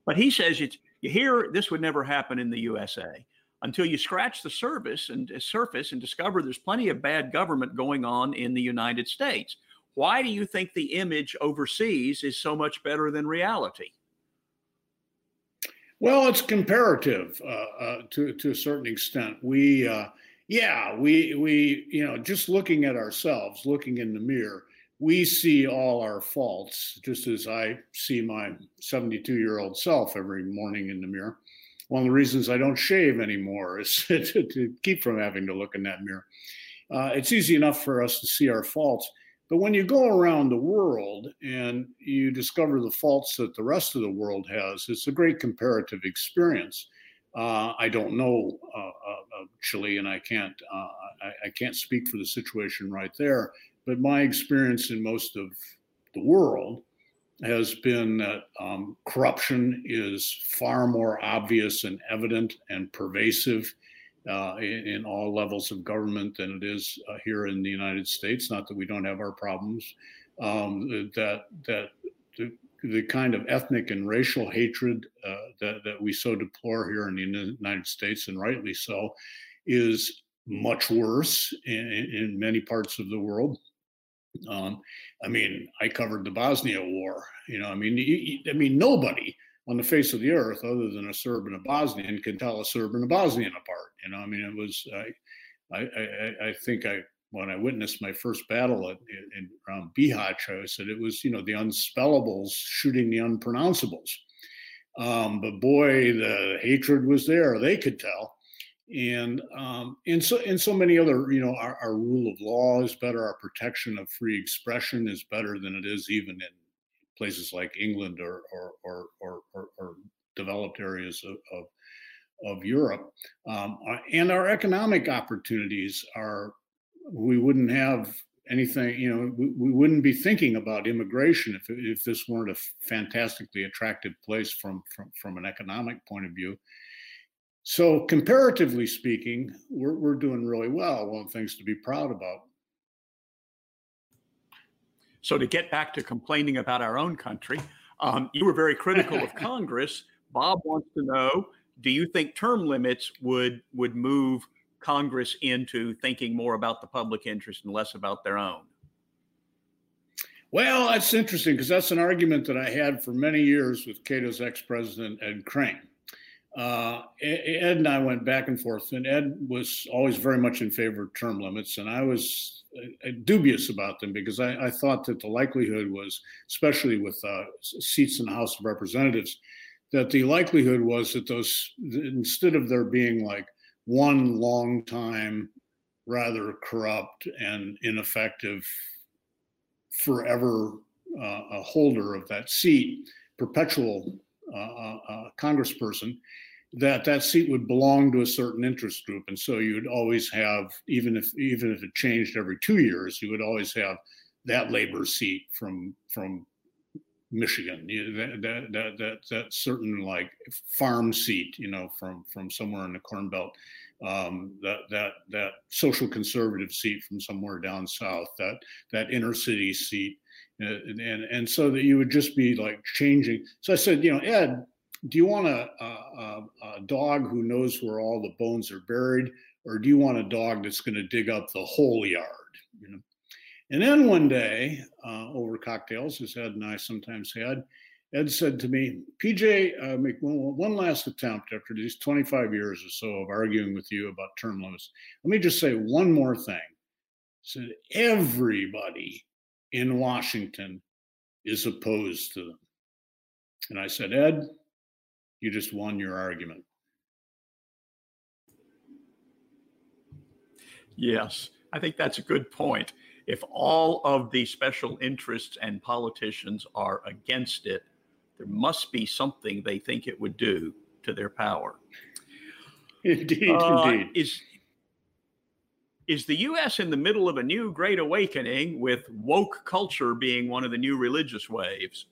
But he says it's you hear this would never happen in the USA until you scratch the surface and uh, surface and discover there's plenty of bad government going on in the United States. Why do you think the image overseas is so much better than reality? Well, it's comparative uh, uh, to to a certain extent. We, uh, yeah, we we you know just looking at ourselves, looking in the mirror, we see all our faults, just as I see my 72 year old self every morning in the mirror. One of the reasons I don't shave anymore is to, to keep from having to look in that mirror. Uh, it's easy enough for us to see our faults but when you go around the world and you discover the faults that the rest of the world has, it's a great comparative experience. Uh, I don't know uh, uh, Chile, and I can't uh, I, I, can't speak for the situation right there. But my experience in most of the world has been that um, corruption is far more obvious and evident and pervasive uh, in, in, all levels of government than it is uh, here in the United States. Not that we don't have our problems. Um, that that the, the, kind of ethnic and racial hatred uh, that that we so deplore here in the United States, and rightly so, is much worse in, in many parts of the world. Um, I mean, I covered the Bosnia War. You know, I mean, I mean, nobody on the face of the earth, other than a Serb and a Bosnian, can tell a Serb and a Bosnian apart. You know, I mean, it was I, I, I, I think I when I witnessed my first battle at, in, around I said it was you know the unspellables shooting the unpronounceables. Um, but boy, the hatred was there; they could tell. And um, and so and so many other, you know, our, our rule of law is better. Our protection of free expression is better than it is even in places like England or or or or, or, or developed areas of, of, of Europe, um, uh, and our economic opportunities are. We wouldn't have anything. You know, we, we wouldn't be thinking about immigration if if this weren't a fantastically attractive place from from from an economic point of view. So comparatively speaking, we're, we're doing really well. One of the things to be proud about. So, to get back to complaining about our own country, um, you were very critical of Congress. Bob wants to know: Do you think term limits would would move Congress into thinking more about the public interest and less about their own? Well, that's interesting because that's an argument that I had for many years with Cato's ex-president Ed Crane. Uh, Ed and I went back and forth, and Ed was always very much in favor of term limits, and I was uh, dubious about them because I, I, thought that the likelihood was, especially with uh, seats in the House of Representatives, that the likelihood was that those instead of there being like one long time, rather corrupt and ineffective forever uh, a holder of that seat, perpetual uh, uh, uh, congressperson, that that seat would belong to a certain interest group, and so you'd always have, even if even if it changed every two years, you would always have that labor seat from from Michigan, that, that that that that certain like farm seat, you know, from from somewhere in the Corn Belt, um, that that that social conservative seat from somewhere down south, that that inner city seat, and and, and so that you would just be like changing. So I said, you know, Ed, do you want a, a, a dog who knows where all the bones are buried, or do you want a dog that's going to dig up the whole yard? You know. And then one day, uh, over cocktails, as Ed and I sometimes had, Ed said to me, PJ, uh, make one, last attempt after these 25 years or so of arguing with you about term limits. Let me just say one more thing. He said, everybody in Washington is opposed to them. And I said, Ed, you just won your argument. Yes, I think that's a good point. If all of the special interests and politicians are against it, there must be something they think it would do to their power. Indeed, uh, indeed. Is is the U.S. in the middle of a new great awakening with woke culture being one of the new religious waves?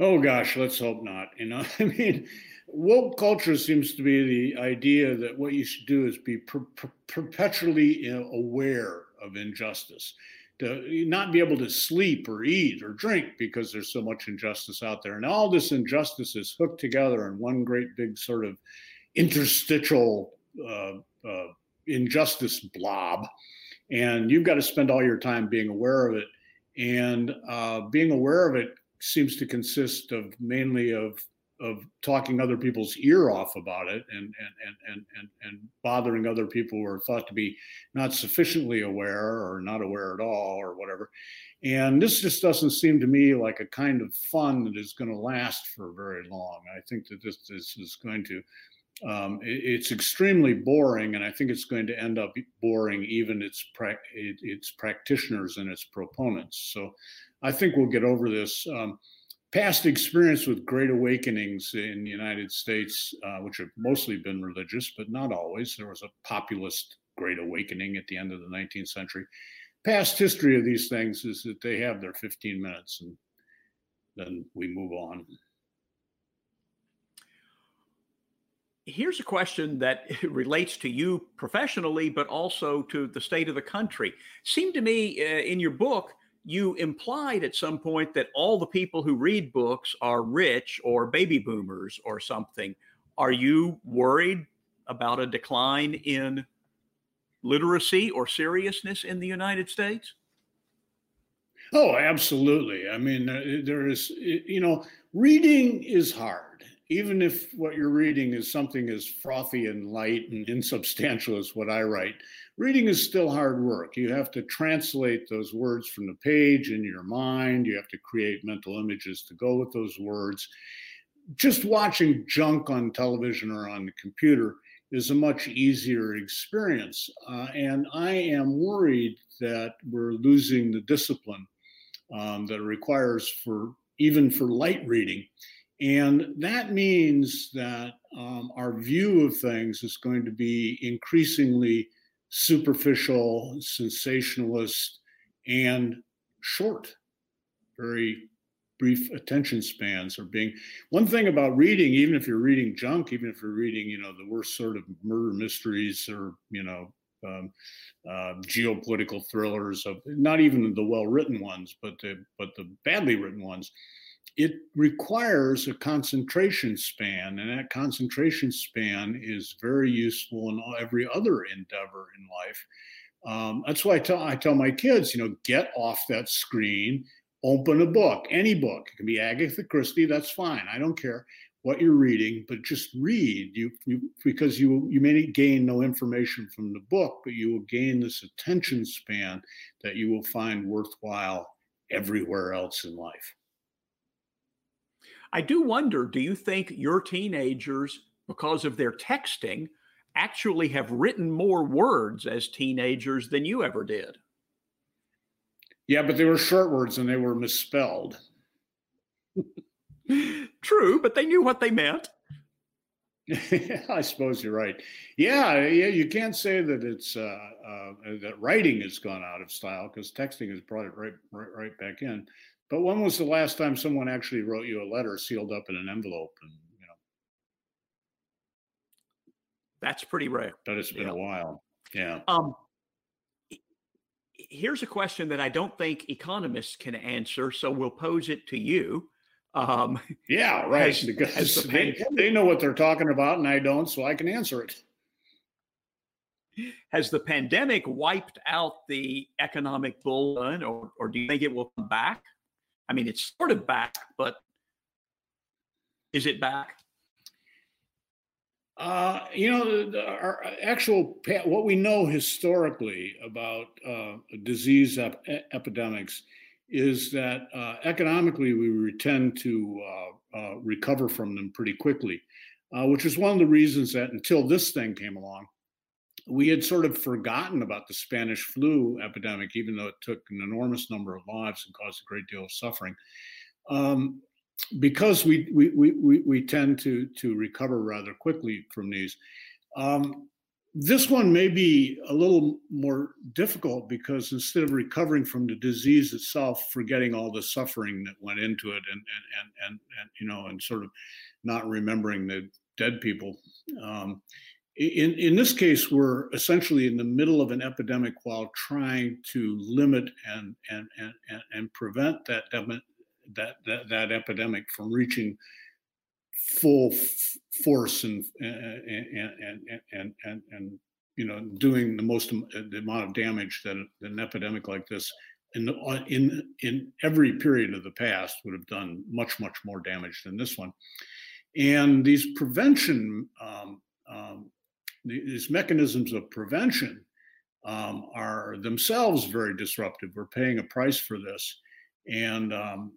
Oh gosh, let's hope not. You know, I mean, woke culture seems to be the idea that what you should do is be per- per- perpetually aware of injustice to not be able to sleep or eat or drink because there's so much injustice out there. And all this injustice is hooked together in one great big sort of interstitial uh, uh, injustice blob. And you've got to spend all your time being aware of it. And uh, being aware of it seems to consist of mainly of of talking other people's ear off about it and and and and and bothering other people who are thought to be not sufficiently aware or not aware at all or whatever. And this just doesn't seem to me like a kind of fun that is going to last for very long. I think that this, this is going to um, it's extremely boring and i think it's going to end up boring even its pra- its practitioners and its proponents. So i think we'll get over this. Um, past experience with great awakenings in the United States, uh, which have mostly been religious, but not always. There was a populist great awakening at the end of the 19th century. Past history of these things is that they have their 15 minutes and then we move on. Here's a question that relates to you professionally, but also to the state of the country. Seemed to me uh, in your book you implied at some point that all the people who read books are rich or baby boomers or something. Are you worried about a decline in literacy or seriousness in the United States? Oh, absolutely. I mean, there is, you know, reading is hard even if what you're reading is something as frothy and light and insubstantial as what I write, reading is still hard work. You have to translate those words from the page in your mind. You have to create mental images to go with those words. Just watching junk on television or on the computer is a much easier experience. Uh, and I am worried that we're losing the discipline um, that it requires for even for light reading. And that means that um, our view of things is going to be increasingly superficial, sensationalist, and short, very brief attention spans are being one thing about reading even if you're reading junk even if you're reading you know the worst sort of murder mysteries or you know um, uh, geopolitical thrillers of not even the well-written ones, but the but the badly written ones. It requires a concentration span, and that concentration span is very useful in every other endeavor in life. Um, that's why I tell I tell my kids, you know, get off that screen, open a book, any book. It can be Agatha Christie, that's fine. I don't care what you're reading, but just read. You, you because you you may gain no information from the book, but you will gain this attention span that you will find worthwhile everywhere else in life. I do wonder, do you think your teenagers, because of their texting, actually have written more words as teenagers than you ever did? Yeah, but they were short words and they were misspelled. True, but they knew what they meant. I suppose you're right. Yeah, yeah. You can't say that it's uh, uh, that writing has gone out of style because texting has brought it right, right, right back in. But when was the last time someone actually wrote you a letter sealed up in an envelope? And you know, that's pretty rare. But it's been yeah. a while. Yeah. Um. Here's a question that I don't think economists can answer, so we'll pose it to you. Um, yeah, right. Has, because has the they, they know what they're talking about, and I don't, so I can answer it. Has the pandemic wiped out the economic bull run, or, or do you think it will come back? I mean, it's sort of back, but is it back? Uh, you know, the, our actual what we know historically about uh, disease ep- epidemics is that uh, economically we tend to uh, uh, recover from them pretty quickly, uh, which is one of the reasons that until this thing came along, we had sort of forgotten about the Spanish flu epidemic, even though it took an enormous number of lives and caused a great deal of suffering. Um, because we, we, we, we tend to, to recover rather quickly from these. Um, this one may be a little more difficult because instead of recovering from the disease itself, forgetting all the suffering that went into it, and and and and, and you know, and sort of not remembering the dead people. Um, in in this case, we're essentially in the middle of an epidemic while trying to limit and and and and prevent that that that, that epidemic from reaching full force and and, and and and and you know doing the most the amount of damage that an epidemic like this in the, in in every period of the past would have done much much more damage than this one and these prevention um, um, these mechanisms of prevention um, are themselves very disruptive we're paying a price for this and um,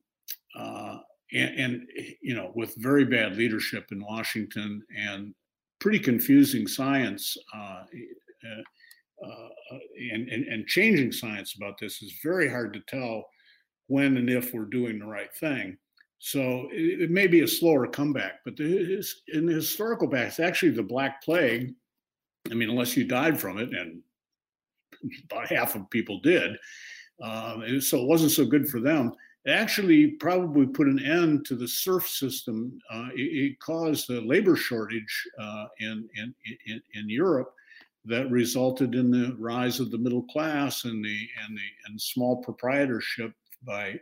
uh, and, and, you know with very bad leadership in Washington and pretty confusing science uh, uh, uh, and, and, and changing science about this is very hard to tell when and if we're doing the right thing. So it, it may be a slower comeback, but the, in the historical past, actually the Black Plague. I mean, unless you died from it, and about half of people did, um, so it wasn't so good for them It actually probably put an end to the serf system. Uh, it, it, caused a labor shortage uh, in, in, in, in, Europe that resulted in the rise of the middle class and the and the and small proprietorship by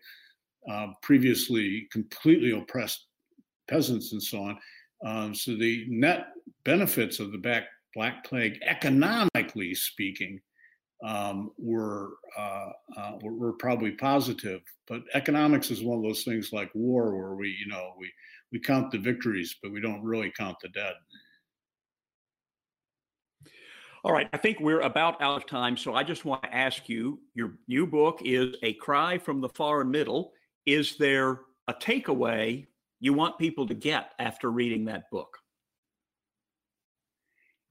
uh, previously completely oppressed peasants and so on. Um, so the net benefits of the back Black Plague, economically speaking, um, were, uh, uh, were, were probably positive. But economics is one of those things like war, where we you know we we count the victories, but we don't really count the dead. All right, I think we're about out of time, so I just want to ask you: your new book is "A Cry from the Far Middle." Is there a takeaway you want people to get after reading that book?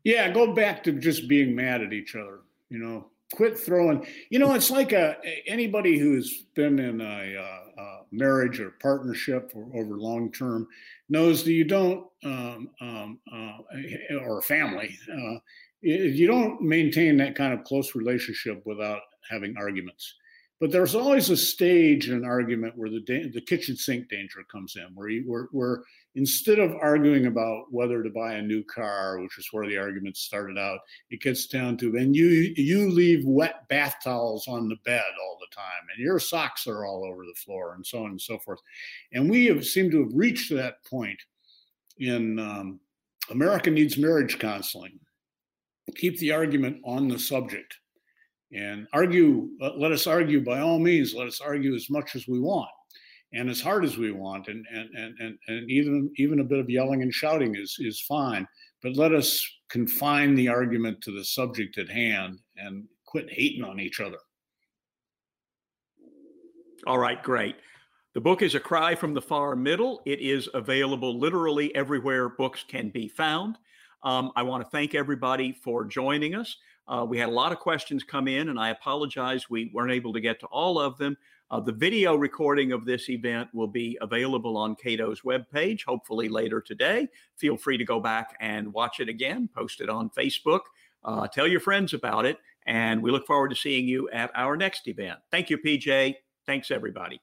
Yeah, go back to just being mad at each other. You know, quit throwing you know it's like a anybody who's been in a, a, a marriage or partnership or over long term knows that you don't um, um, uh, or family uh, you don't maintain that kind of close relationship without having arguments but there's always a stage in an argument where the da- the kitchen sink danger comes in, where you where, where instead of arguing about whether to buy a new car, which is where the argument started out, it gets down to and you you leave wet bath towels on the bed all the time, and your socks are all over the floor, and so on and so forth. And we have seemed to have reached that point in um, America needs marriage counseling. Keep the argument on the subject and argue. Let us argue by all means. Let us argue as much as we want and as hard as we want, and and and and, and even even a bit of yelling and shouting is is fine. But let us confine the argument to the subject at hand and quit hating on each other. All right, great. The book is A Cry from the Far Middle. It is available literally everywhere books can be found. Um, I want to thank everybody for joining us. Uh, we had a lot of questions come in, and I apologize we weren't able to get to all of them. Uh, the video recording of this event will be available on Cato's webpage, hopefully later today. Feel free to go back and watch it again, post it on Facebook, uh, tell your friends about it, and we look forward to seeing you at our next event. Thank you, PJ. Thanks, everybody.